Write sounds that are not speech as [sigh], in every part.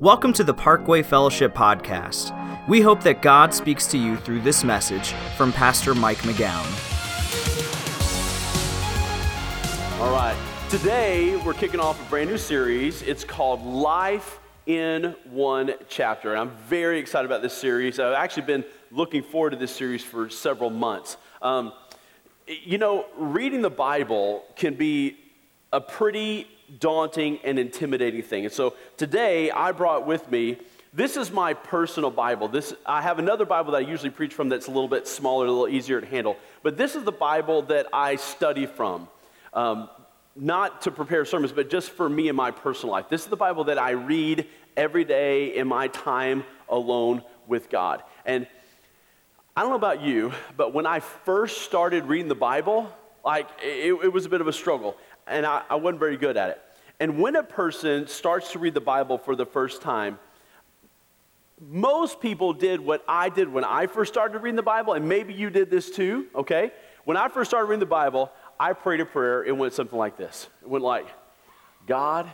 Welcome to the Parkway Fellowship Podcast. We hope that God speaks to you through this message from Pastor Mike McGowan. All right. Today, we're kicking off a brand new series. It's called Life in One Chapter. And I'm very excited about this series. I've actually been looking forward to this series for several months. Um, you know, reading the Bible can be a pretty daunting and intimidating thing. And so today I brought with me this is my personal Bible. This I have another Bible that I usually preach from that's a little bit smaller, a little easier to handle. But this is the Bible that I study from. Um, not to prepare sermons, but just for me in my personal life. This is the Bible that I read every day in my time alone with God. And I don't know about you, but when I first started reading the Bible, like it, it was a bit of a struggle, and I, I wasn't very good at it. And when a person starts to read the Bible for the first time, most people did what I did when I first started reading the Bible, and maybe you did this too, okay? When I first started reading the Bible, I prayed a prayer. It went something like this It went like, God,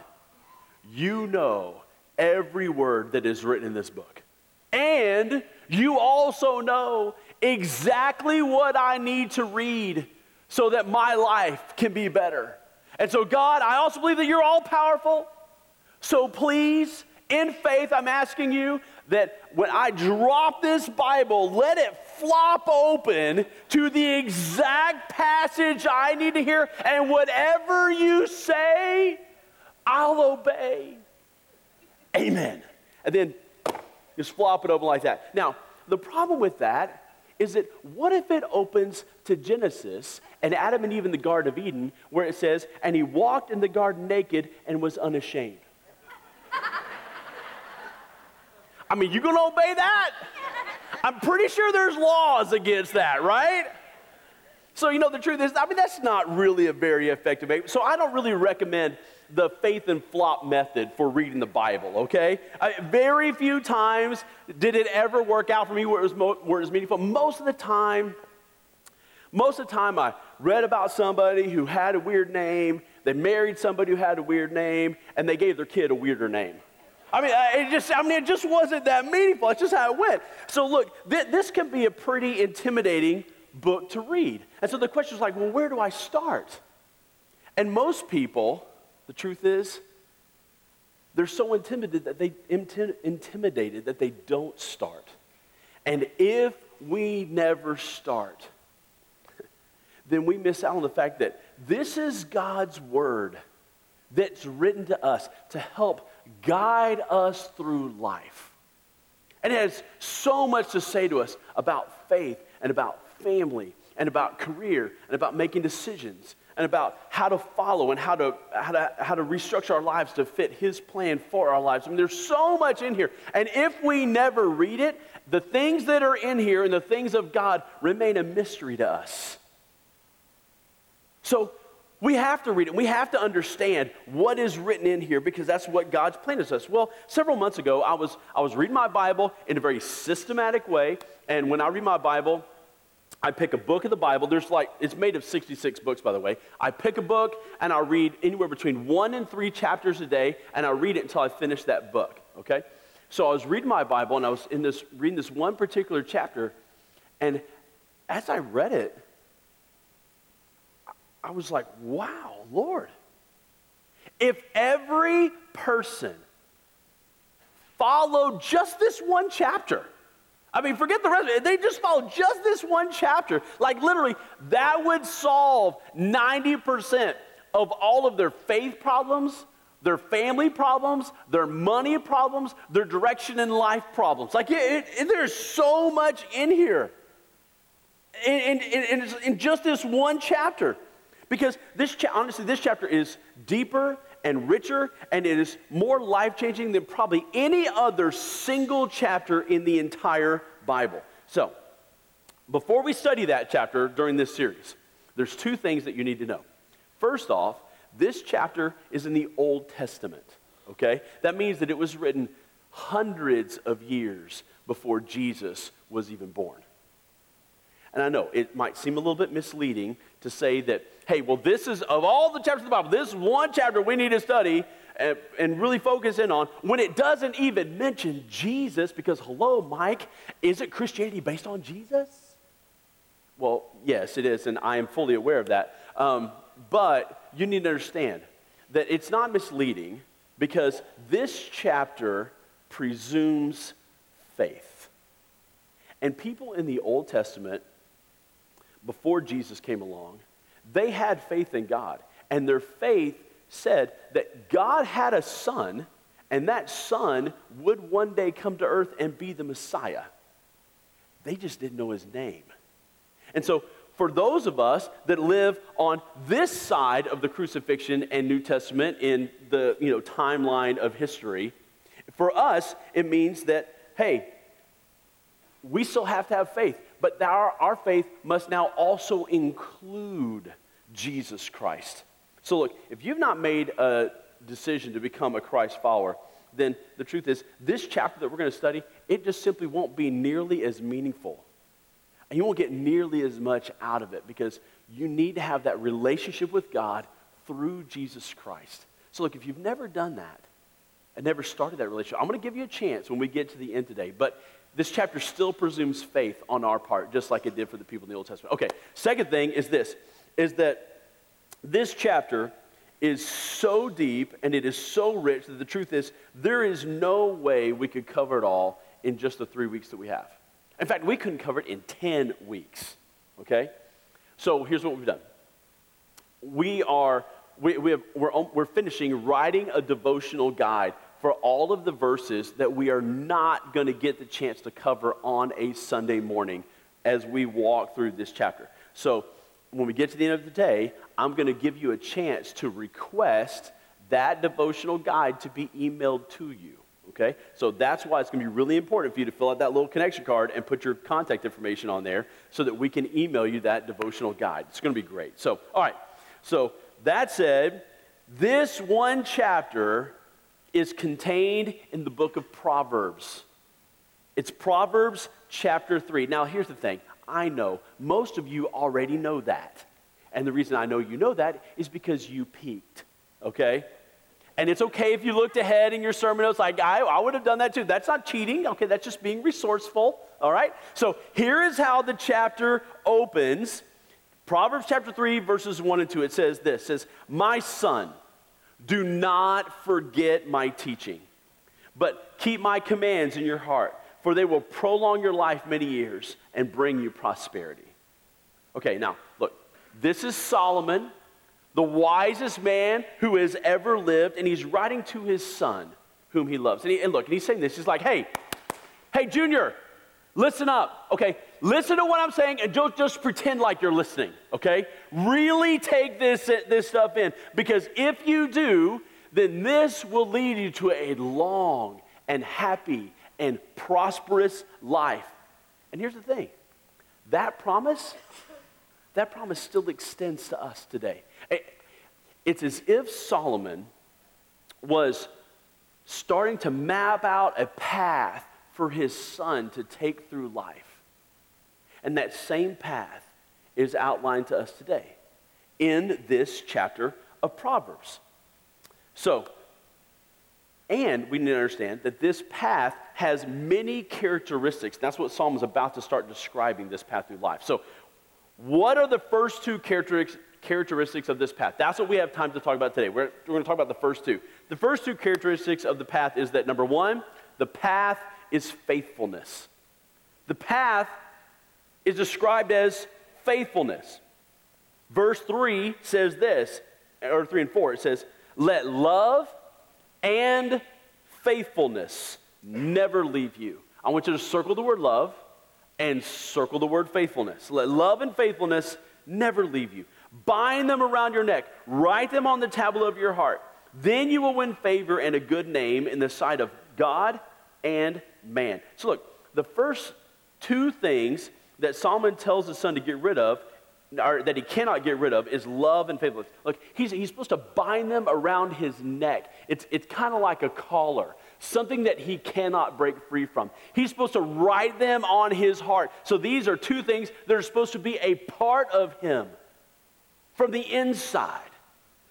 you know every word that is written in this book. And you also know exactly what I need to read so that my life can be better. And so, God, I also believe that you're all powerful. So please, in faith, I'm asking you that when I drop this Bible, let it flop open to the exact passage I need to hear, and whatever you say, I'll obey. Amen. And then just flop it open like that. Now, the problem with that is that what if it opens to Genesis and Adam and Eve in the Garden of Eden, where it says, and he walked in the garden naked and was unashamed? I mean, you gonna obey that? I'm pretty sure there's laws against that, right? So, you know, the truth is, I mean, that's not really a very effective. So, I don't really recommend the faith and flop method for reading the Bible, okay? I, very few times did it ever work out for me where it, was mo- where it was meaningful. Most of the time, most of the time I read about somebody who had a weird name, they married somebody who had a weird name, and they gave their kid a weirder name. I mean, it just, I mean, it just wasn't that meaningful. It's just how it went. So look, th- this can be a pretty intimidating book to read. And so the question is like, well, where do I start? And most people, the truth is, they're so intimidated that they intimidated that they don't start. And if we never start, then we miss out on the fact that this is God's word that's written to us to help guide us through life. And it has so much to say to us about faith and about family and about career and about making decisions and about how to follow and how to, how to, how to restructure our lives to fit His plan for our lives. I mean, there's so much in here. And if we never read it, the things that are in here and the things of God remain a mystery to us. So we have to read it. We have to understand what is written in here because that's what God's plan is us. Well, several months ago, I was, I was reading my Bible in a very systematic way. And when I read my Bible, I pick a book of the Bible. There's like, it's made of 66 books, by the way. I pick a book and I read anywhere between one and three chapters a day, and I read it until I finish that book, okay? So I was reading my Bible and I was in this, reading this one particular chapter, and as I read it, I was like, wow, Lord. If every person followed just this one chapter, I mean, forget the rest. They just followed just this one chapter. Like, literally, that would solve 90% of all of their faith problems, their family problems, their money problems, their direction in life problems. Like, it, it, there's so much in here. In, in, in, in just this one chapter. Because this, cha- honestly, this chapter is deeper and richer, and it is more life changing than probably any other single chapter in the entire Bible. So, before we study that chapter during this series, there's two things that you need to know. First off, this chapter is in the Old Testament, okay? That means that it was written hundreds of years before Jesus was even born. And I know it might seem a little bit misleading to say that, hey, well, this is, of all the chapters of the Bible, this one chapter we need to study and, and really focus in on when it doesn't even mention Jesus, because, hello, Mike, is it Christianity based on Jesus? Well, yes, it is, and I am fully aware of that. Um, but you need to understand that it's not misleading because this chapter presumes faith. And people in the Old Testament, before Jesus came along, they had faith in God. And their faith said that God had a son, and that son would one day come to earth and be the Messiah. They just didn't know his name. And so, for those of us that live on this side of the crucifixion and New Testament in the you know, timeline of history, for us, it means that, hey, we still have to have faith, but our, our faith must now also include Jesus Christ. So, look, if you've not made a decision to become a Christ follower, then the truth is, this chapter that we're going to study, it just simply won't be nearly as meaningful. And you won't get nearly as much out of it because you need to have that relationship with God through Jesus Christ. So, look, if you've never done that and never started that relationship, I'm going to give you a chance when we get to the end today. But this chapter still presumes faith on our part, just like it did for the people in the Old Testament. Okay, second thing is this is that this chapter is so deep and it is so rich that the truth is, there is no way we could cover it all in just the three weeks that we have. In fact, we couldn't cover it in 10 weeks, okay? So here's what we've done. We are, we, we have, we're, we're finishing writing a devotional guide for all of the verses that we are not going to get the chance to cover on a Sunday morning as we walk through this chapter. So when we get to the end of the day, I'm going to give you a chance to request that devotional guide to be emailed to you. Okay? So that's why it's going to be really important for you to fill out that little connection card and put your contact information on there so that we can email you that devotional guide. It's going to be great. So, all right. So, that said, this one chapter is contained in the book of Proverbs. It's Proverbs chapter 3. Now, here's the thing I know most of you already know that. And the reason I know you know that is because you peeked, okay? And it's okay if you looked ahead in your sermon notes, like, I, I would have done that too. That's not cheating, okay? That's just being resourceful, all right? So here is how the chapter opens. Proverbs chapter 3, verses 1 and 2. It says this it says, My son, do not forget my teaching, but keep my commands in your heart for they will prolong your life many years and bring you prosperity. Okay, now, look, this is Solomon, the wisest man who has ever lived, and he's writing to his son, whom he loves. And, he, and look, and he's saying this, he's like, hey, hey, Junior, listen up, okay? Listen to what I'm saying and don't just pretend like you're listening, okay? Really take this, this stuff in because if you do, then this will lead you to a long and happy and prosperous life. And here's the thing that promise, that promise still extends to us today. Eh, it's as if Solomon was starting to map out a path for his son to take through life. And that same path is outlined to us today in this chapter of Proverbs. So, and we need to understand that this path has many characteristics. That's what Solomon is about to start describing this path through life. So, what are the first two characteristics of this path? That's what we have time to talk about today. We're, we're going to talk about the first two. The first two characteristics of the path is that number one, the path is faithfulness. The path is described as faithfulness. Verse 3 says this, or 3 and 4, it says, Let love and faithfulness never leave you. I want you to circle the word love and circle the word faithfulness. Let love and faithfulness never leave you. Bind them around your neck, write them on the tablet of your heart. Then you will win favor and a good name in the sight of God and man. So, look, the first two things that Solomon tells his son to get rid of or that he cannot get rid of is love and faithfulness. Look, he's, he's supposed to bind them around his neck. It's, it's kind of like a collar, something that he cannot break free from. He's supposed to write them on his heart. So these are two things that are supposed to be a part of him. from the inside.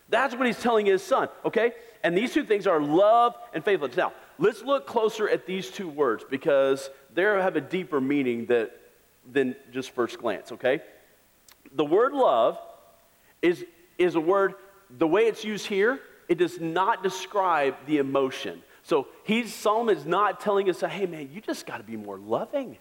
That's what he's telling his son, okay? And these two things are love and faithfulness. Now, let's look closer at these two words because they have a deeper meaning that, than just first glance, okay? The word love is, is a word, the way it's used here, it does not describe the emotion. So he's Solomon is not telling us, hey man, you just got to be more loving.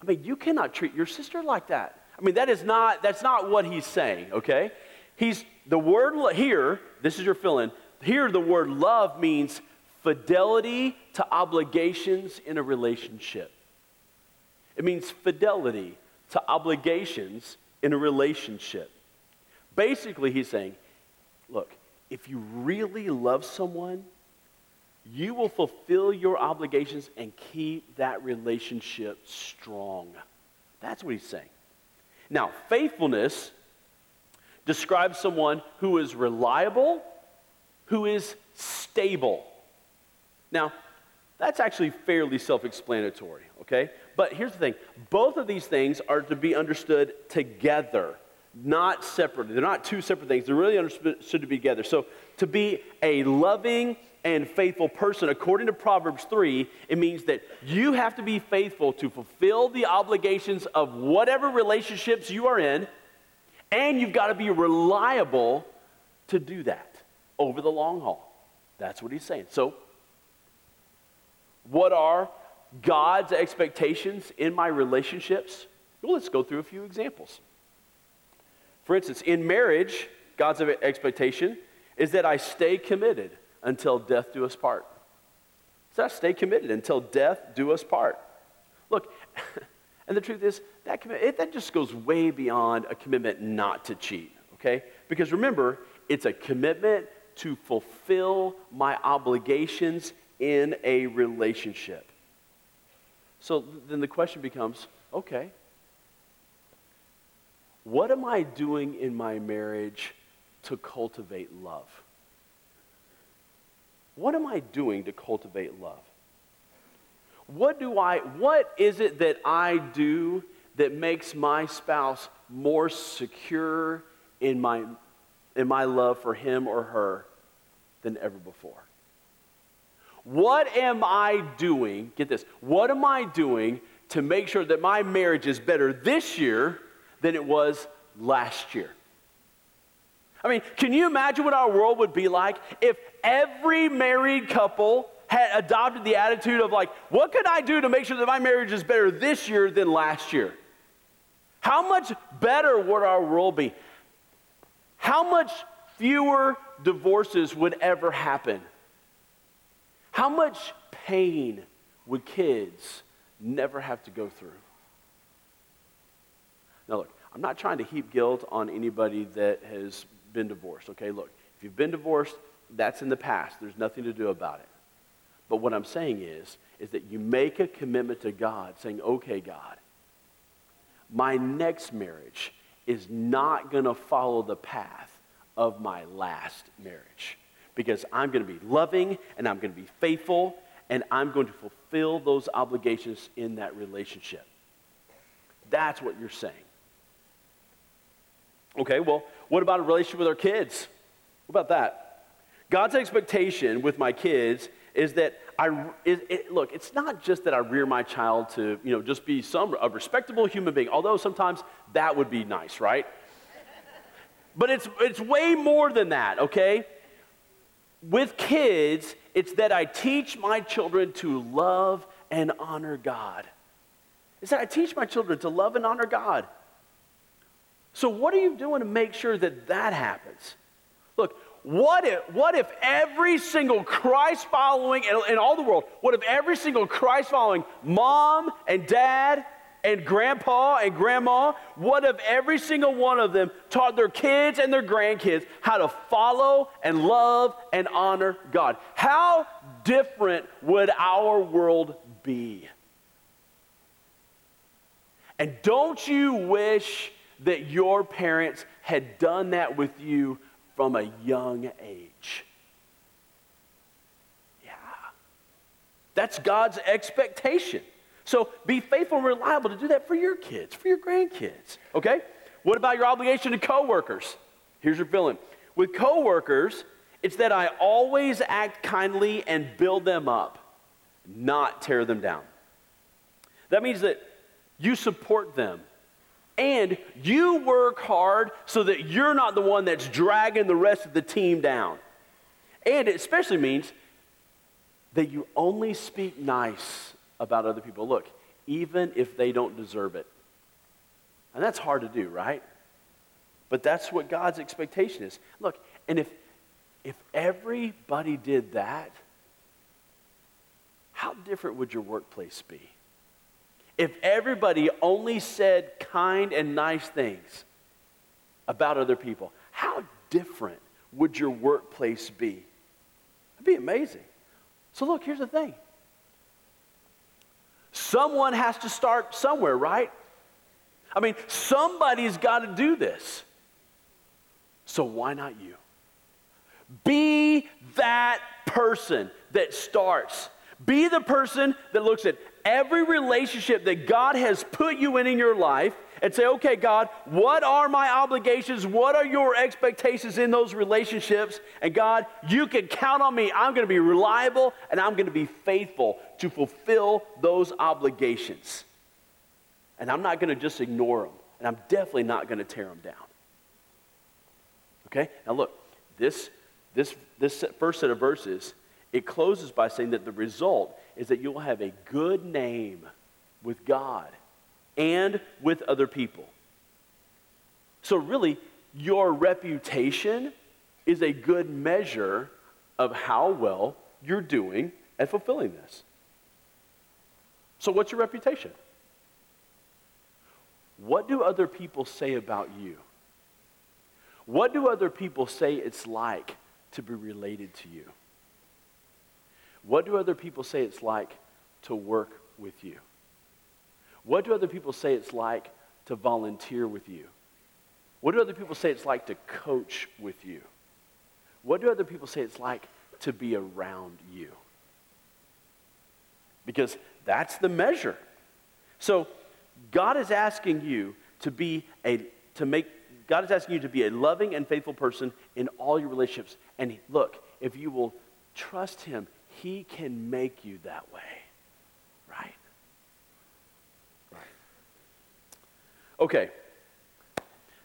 I mean, you cannot treat your sister like that. I mean, that is not that's not what he's saying, okay? He's the word here, this is your fill in. Here the word love means fidelity to obligations in a relationship. It means fidelity to obligations in a relationship. Basically, he's saying, look, if you really love someone, you will fulfill your obligations and keep that relationship strong. That's what he's saying. Now, faithfulness describes someone who is reliable, who is stable. Now, that's actually fairly self explanatory, okay? But here's the thing both of these things are to be understood together, not separately. They're not two separate things, they're really understood to be together. So, to be a loving and faithful person, according to Proverbs 3, it means that you have to be faithful to fulfill the obligations of whatever relationships you are in, and you've got to be reliable to do that over the long haul. That's what he's saying. So, what are God's expectations in my relationships? Well, let's go through a few examples. For instance, in marriage, God's expectation is that I stay committed until death do us part. So I stay committed until death do us part. Look, [laughs] and the truth is, that, commitment, that just goes way beyond a commitment not to cheat, okay? Because remember, it's a commitment to fulfill my obligations in a relationship. So then the question becomes okay, what am I doing in my marriage to cultivate love? What am I doing to cultivate love? What do I what is it that I do that makes my spouse more secure in my in my love for him or her than ever before? What am I doing? Get this. What am I doing to make sure that my marriage is better this year than it was last year? I mean, can you imagine what our world would be like if every married couple had adopted the attitude of, like, what could I do to make sure that my marriage is better this year than last year? How much better would our world be? How much fewer divorces would ever happen? How much pain would kids never have to go through? Now, look, I'm not trying to heap guilt on anybody that has been divorced, okay? Look, if you've been divorced, that's in the past. There's nothing to do about it. But what I'm saying is, is that you make a commitment to God saying, okay, God, my next marriage is not going to follow the path of my last marriage because I'm going to be loving and I'm going to be faithful and I'm going to fulfill those obligations in that relationship. That's what you're saying. Okay, well, what about a relationship with our kids? What about that? God's expectation with my kids is that I it, it, look. It's not just that I rear my child to you know just be some a respectable human being. Although sometimes that would be nice, right? But it's it's way more than that. Okay, with kids, it's that I teach my children to love and honor God. It's that I teach my children to love and honor God. So, what are you doing to make sure that that happens? Look, what if, what if every single Christ following in, in all the world, what if every single Christ following mom and dad and grandpa and grandma, what if every single one of them taught their kids and their grandkids how to follow and love and honor God? How different would our world be? And don't you wish that your parents had done that with you from a young age? Yeah. That's God's expectation. So be faithful and reliable to do that for your kids, for your grandkids. Okay? What about your obligation to coworkers? Here's your fill in. With coworkers, it's that I always act kindly and build them up, not tear them down. That means that you support them and you work hard so that you're not the one that's dragging the rest of the team down. And it especially means that you only speak nice about other people. Look, even if they don't deserve it. And that's hard to do, right? But that's what God's expectation is. Look, and if if everybody did that, how different would your workplace be? If everybody only said kind and nice things about other people, how different would your workplace be? It'd be amazing. So, look, here's the thing someone has to start somewhere, right? I mean, somebody's got to do this. So, why not you? Be that person that starts. Be the person that looks at every relationship that God has put you in in your life and say, okay, God, what are my obligations? What are your expectations in those relationships? And God, you can count on me. I'm going to be reliable and I'm going to be faithful to fulfill those obligations. And I'm not going to just ignore them. And I'm definitely not going to tear them down. Okay? Now, look, this this, this first set of verses, it closes by saying that the result is that you'll have a good name with God and with other people. So, really, your reputation is a good measure of how well you're doing at fulfilling this. So, what's your reputation? What do other people say about you? What do other people say it's like to be related to you? What do other people say it's like to work with you? What do other people say it's like to volunteer with you? What do other people say it's like to coach with you? What do other people say it's like to be around you? Because that's the measure. So God is asking you to be a to make God is asking you to be a loving and faithful person in all your relationships. And look, if you will trust Him, He can make you that way. Right? Right. Okay.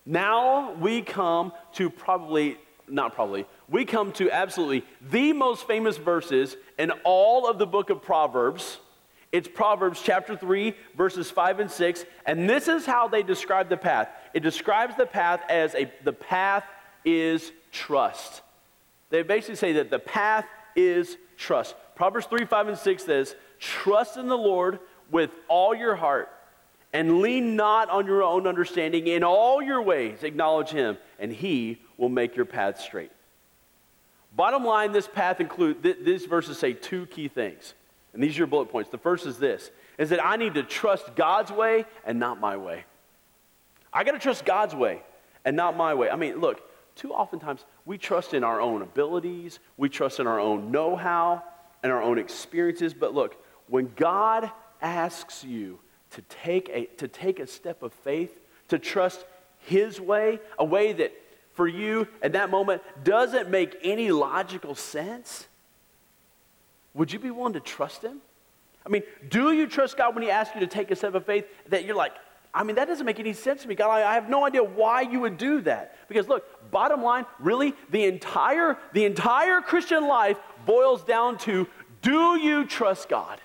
Now we come to probably, not probably, we come to absolutely the most famous verses in all of the book of Proverbs. It's Proverbs chapter 3, verses 5 and 6. And this is how they describe the path it describes the path as a, the path is trust. They basically say that the path is trust. Proverbs 3, 5, and 6 says, Trust in the Lord with all your heart and lean not on your own understanding. In all your ways, acknowledge him, and he will make your path straight. Bottom line, this path include th- these verses say two key things. And these are your bullet points. The first is this is that I need to trust God's way and not my way. I got to trust God's way and not my way. I mean, look, too oftentimes we trust in our own abilities, we trust in our own know how and our own experiences. But look, when God asks you to take a, to take a step of faith, to trust His way, a way that for you at that moment doesn't make any logical sense, would you be willing to trust Him? I mean, do you trust God when He asks you to take a step of faith that you're like, I mean, that doesn't make any sense to me. God, I, I have no idea why you would do that. Because look, bottom line, really, the entire, the entire Christian life boils down to do you trust God?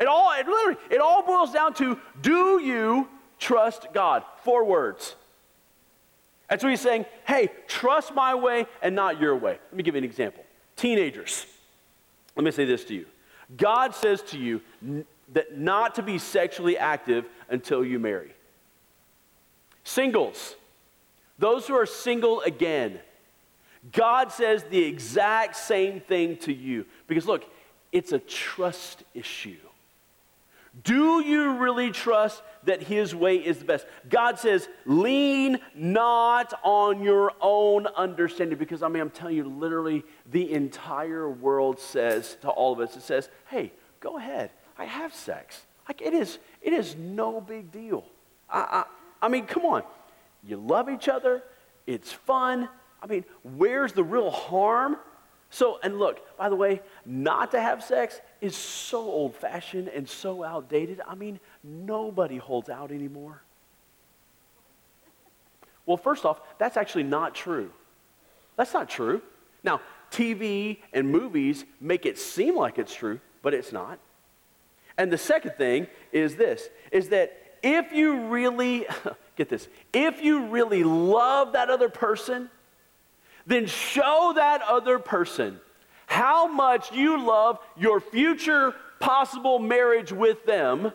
It all, it literally, it all boils down to do you trust God? Four words. That's what he's saying. Hey, trust my way and not your way. Let me give you an example. Teenagers, let me say this to you. God says to you, that not to be sexually active until you marry. Singles, those who are single again, God says the exact same thing to you. Because look, it's a trust issue. Do you really trust that His way is the best? God says, lean not on your own understanding. Because I mean, I'm telling you, literally, the entire world says to all of us, it says, hey, go ahead I have sex. Like it is, it is no big deal. I, I, I mean, come on. You love each other. it's fun. I mean, where's the real harm? So, and look, by the way, not to have sex is so old fashioned and so outdated. I mean, nobody holds out anymore. Well, first off, that's actually not true. That's not true. Now, TV and movies make it seem like it's true, but it's not. And the second thing is this is that if you really [laughs] get this, if you really love that other person, then show that other person how much you love your future possible marriage with them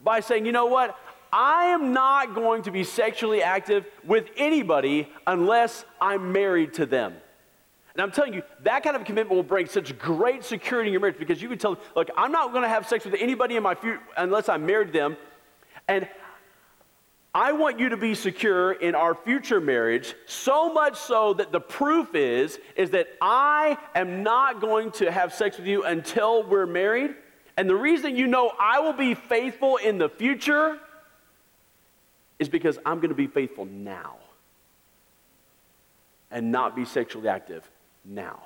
by saying, you know what? I am not going to be sexually active with anybody unless I'm married to them. And I'm telling you, that kind of commitment will bring such great security in your marriage because you can tell, look, I'm not going to have sex with anybody in my future unless I'm married to them. And I want you to be secure in our future marriage, so much so that the proof is is that I am not going to have sex with you until we're married. And the reason you know I will be faithful in the future is because I'm going to be faithful now and not be sexually active now.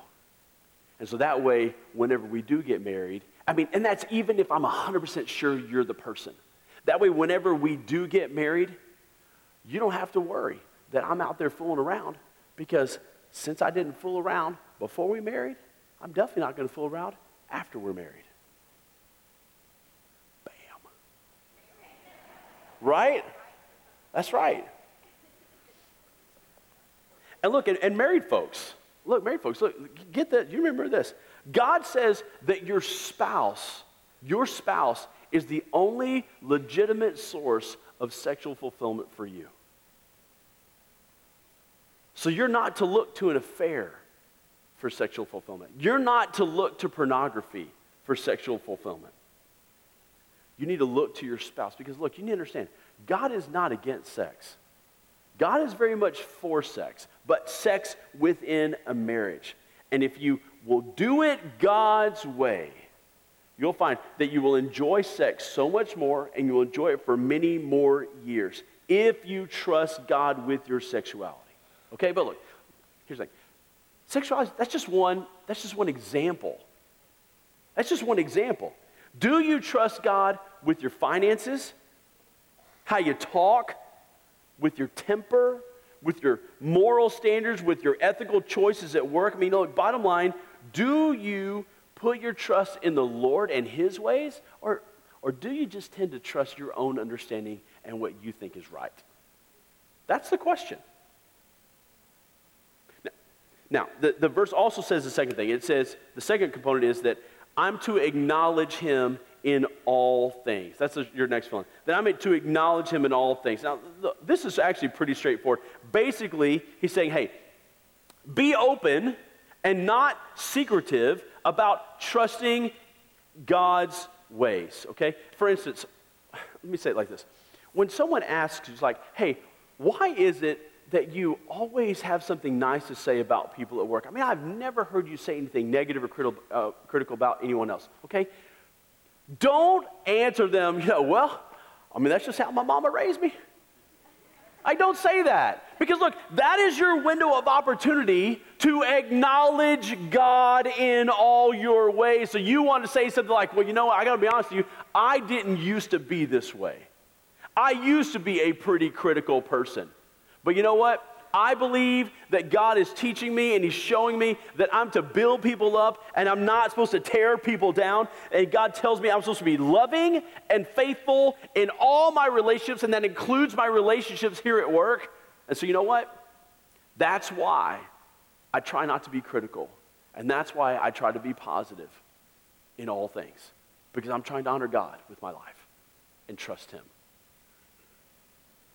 And so that way, whenever we do get married, I mean, and that's even if I'm 100% sure you're the person. That way, whenever we do get married, you don't have to worry that I'm out there fooling around because since I didn't fool around before we married, I'm definitely not going to fool around after we're married. Bam. Right? That's right. And look, and, and married folks, look, married folks, look, get that. You remember this. God says that your spouse, your spouse is the only legitimate source of sexual fulfillment for you. So you're not to look to an affair for sexual fulfillment. You're not to look to pornography for sexual fulfillment. You need to look to your spouse because, look, you need to understand God is not against sex. God is very much for sex, but sex within a marriage. And if you will do it God's way, you'll find that you will enjoy sex so much more and you will enjoy it for many more years if you trust God with your sexuality. Okay, but look, here's the thing. Sexuality, that's just one, that's just one example. That's just one example. Do you trust God with your finances? How you talk? With your temper? With your moral standards? With your ethical choices at work? I mean, look, bottom line, do you put your trust in the Lord and His ways? Or, or do you just tend to trust your own understanding and what you think is right? That's the question. Now, the, the verse also says the second thing. It says, the second component is that I'm to acknowledge him in all things. That's your next one. That I'm to acknowledge him in all things. Now, this is actually pretty straightforward. Basically, he's saying, hey, be open and not secretive about trusting God's ways, okay? For instance, let me say it like this. When someone asks, like, hey, why is it that you always have something nice to say about people at work. I mean, I've never heard you say anything negative or critical, uh, critical about anyone else, okay? Don't answer them, [laughs] you know, well, I mean, that's just how my mama raised me. I don't say that. Because look, that is your window of opportunity to acknowledge God in all your ways. So you want to say something like, well, you know what, I got to be honest with you, I didn't used to be this way. I used to be a pretty critical person. But you know what? I believe that God is teaching me and He's showing me that I'm to build people up and I'm not supposed to tear people down. And God tells me I'm supposed to be loving and faithful in all my relationships, and that includes my relationships here at work. And so, you know what? That's why I try not to be critical. And that's why I try to be positive in all things, because I'm trying to honor God with my life and trust Him.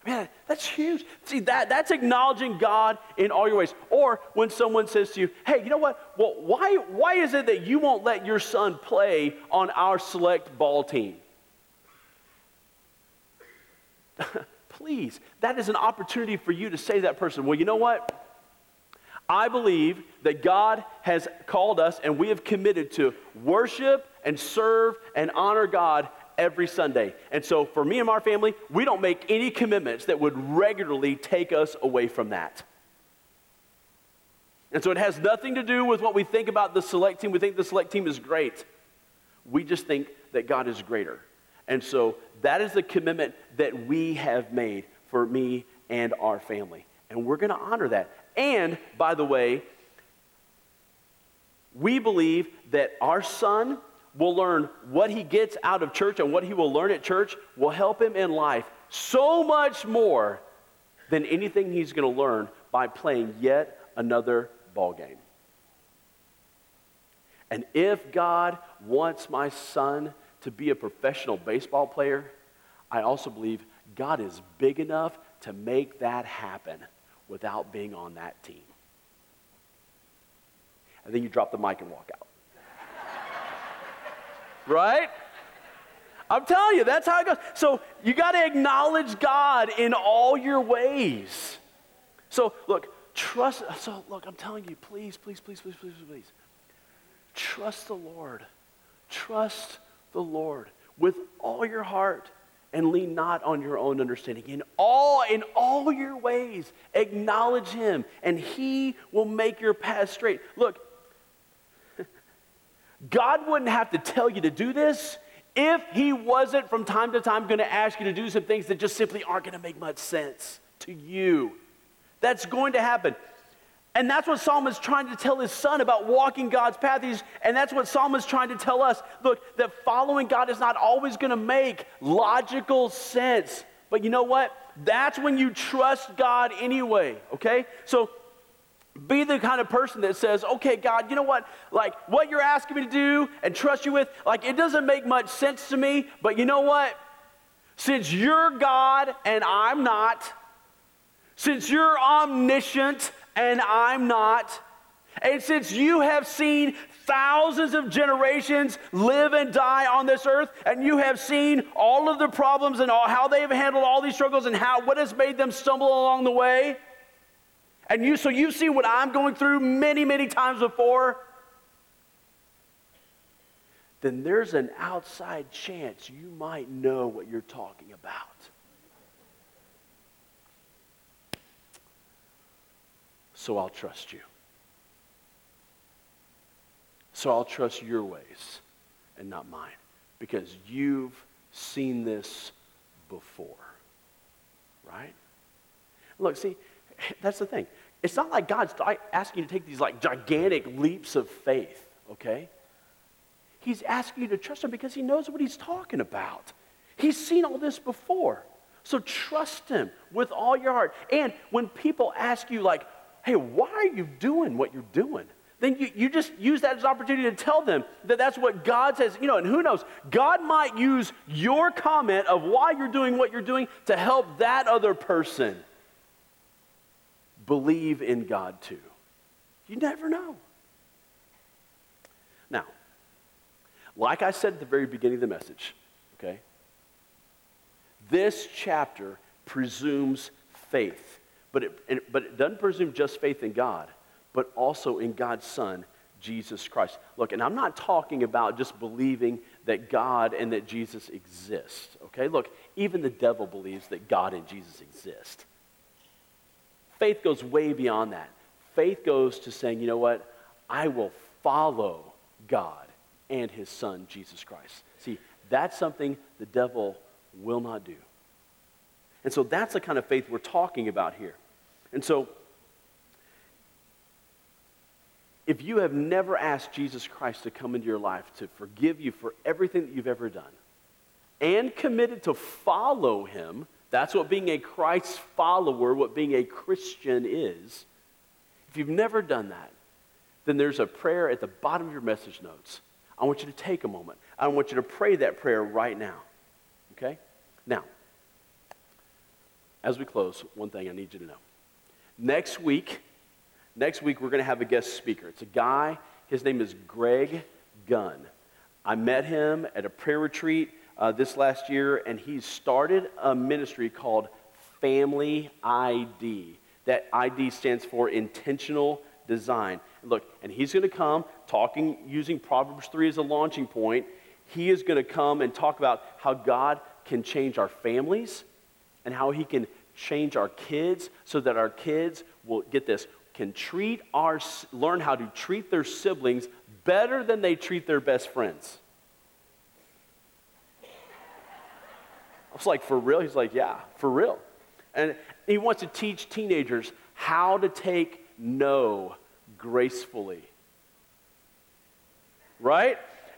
Man, that's huge. See, that, that's acknowledging God in all your ways. Or when someone says to you, hey, you know what? Well, why, why is it that you won't let your son play on our select ball team? [laughs] Please, that is an opportunity for you to say to that person, well, you know what? I believe that God has called us and we have committed to worship and serve and honor God every Sunday. And so for me and my family, we don't make any commitments that would regularly take us away from that. And so it has nothing to do with what we think about the select team. We think the select team is great. We just think that God is greater. And so that is the commitment that we have made for me and our family. And we're going to honor that. And by the way, we believe that our son will learn what he gets out of church and what he will learn at church will help him in life so much more than anything he's going to learn by playing yet another ball game. And if God wants my son to be a professional baseball player, I also believe God is big enough to make that happen without being on that team. And then you drop the mic and walk out. Right? I'm telling you, that's how it goes. So you got to acknowledge God in all your ways. So look, trust. So look, I'm telling you, please, please, please, please, please, please. Trust the Lord. Trust the Lord with all your heart and lean not on your own understanding. In all, in all your ways, acknowledge him, and he will make your path straight. Look, God wouldn't have to tell you to do this if he wasn't from time to time going to ask you to do some things that just simply aren't going to make much sense to you. That's going to happen. And that's what Solomon is trying to tell his son about walking God's path. He's, and that's what Solomon is trying to tell us. Look, that following God is not always going to make logical sense. But you know what? That's when you trust God anyway, okay? So be the kind of person that says, okay, God, you know what? Like, what you're asking me to do and trust you with, like, it doesn't make much sense to me, but you know what? Since you're God and I'm not, since you're omniscient and I'm not. And since you have seen thousands of generations live and die on this earth, and you have seen all of the problems and all, how they have handled all these struggles and how what has made them stumble along the way, and you so you've seen what I'm going through many, many times before, then there's an outside chance you might know what you're talking about. so I'll trust you. So I'll trust your ways and not mine because you've seen this before. Right? Look, see, [laughs] that's the thing. It's not like God's asking you to take these like gigantic leaps of faith, okay? He's asking you to trust him because he knows what he's talking about. He's seen all this before. So trust him with all your heart. And when people ask you, like, hey, why are you doing what you're doing? Then you, you just use that as an opportunity to tell them that that's what God says. You know, and who knows? God might use your comment of why you're doing what you're doing to help that other person believe in God too. You never know. Now, like I said at the very beginning of the message, okay, this chapter presumes faith. But it, but it doesn't presume just faith in God, but also in God's Son, Jesus Christ. Look, and I'm not talking about just believing that God and that Jesus exist, okay? Look, even the devil believes that God and Jesus exist. Faith goes way beyond that. Faith goes to saying, you know what? I will follow God and his son, Jesus Christ. See, that's something the devil will not do. And so that's the kind of faith we're talking about here. And so, if you have never asked Jesus Christ to come into your life to forgive you for everything that you've ever done and committed to follow him, that's what being a Christ follower, what being a Christian is. If you've never done that, then there's a prayer at the bottom of your message notes. I want you to take a moment. I want you to pray that prayer right now. Okay? Now, as we close, one thing I need you to know. Next week, next week we're going to have a guest speaker. It's a guy, his name is Greg Gunn. I met him at a prayer retreat uh, this last year, and he started a ministry called Family ID. That ID stands for intentional design. Look, and he's going to come talking using Proverbs 3 as a launching point. He is going to come and talk about how God can change our families and how he can change our kids so that our kids will get this can treat our, learn how to treat their siblings better than they treat their best friends. Was like, for real? He's like, yeah, for real. And he wants to teach teenagers how to take no gracefully. Right?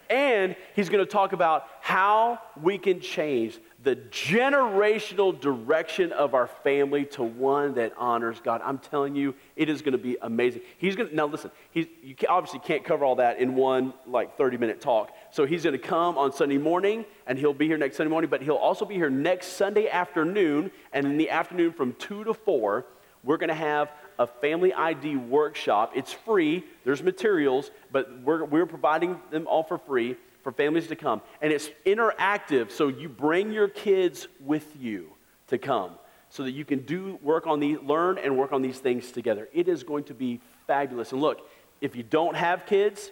And he's going to talk about how we can change the generational direction of our family to one that honors God. I'm telling you, it is going to be amazing. He's going to, now listen, he's, you obviously can't cover all that in one like 30 minute talk. So he's going to come on Sunday morning and he'll be here next Sunday morning, but he'll also be here next Sunday afternoon. And in the afternoon from 2 to 4, we're going to have a family ID workshop. It's free, there's materials, but we're, we're providing them all for free for families to come. And it's interactive, so you bring your kids with you to come so that you can do work on these, learn and work on these things together. It is going to be fabulous. And look, if you don't have kids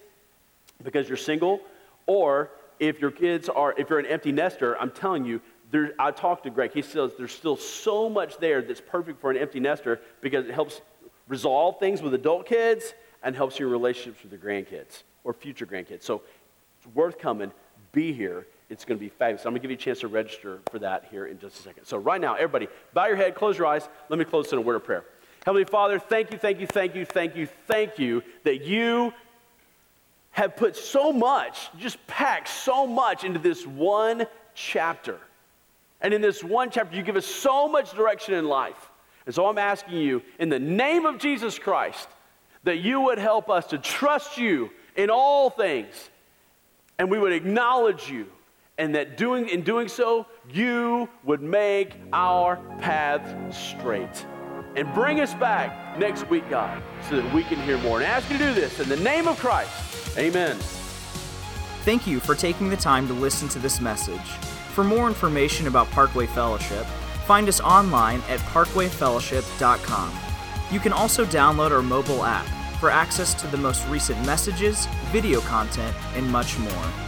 because you're single, or if your kids are, if you're an empty nester, I'm telling you, there, I talked to Greg. He says there's still so much there that's perfect for an empty nester because it helps resolve things with adult kids and helps your relationships with your grandkids or future grandkids. So it's worth coming. Be here. It's going to be fabulous. I'm going to give you a chance to register for that here in just a second. So, right now, everybody, bow your head, close your eyes. Let me close in a word of prayer. Heavenly Father, thank you, thank you, thank you, thank you, thank you that you have put so much, just packed so much into this one chapter. And in this one chapter, you give us so much direction in life. And so I'm asking you, in the name of Jesus Christ, that you would help us to trust you in all things. And we would acknowledge you and that doing in doing so you would make our paths straight. And bring us back next week god so that we can hear more. And ask you to do this in the name of christ. Amen. Thank you for taking the time to listen to this message. For more information about parkway fellowship find us online at parkwayfellowship.com you can also download our mobile app for access to the most recent messages, video content, and much more.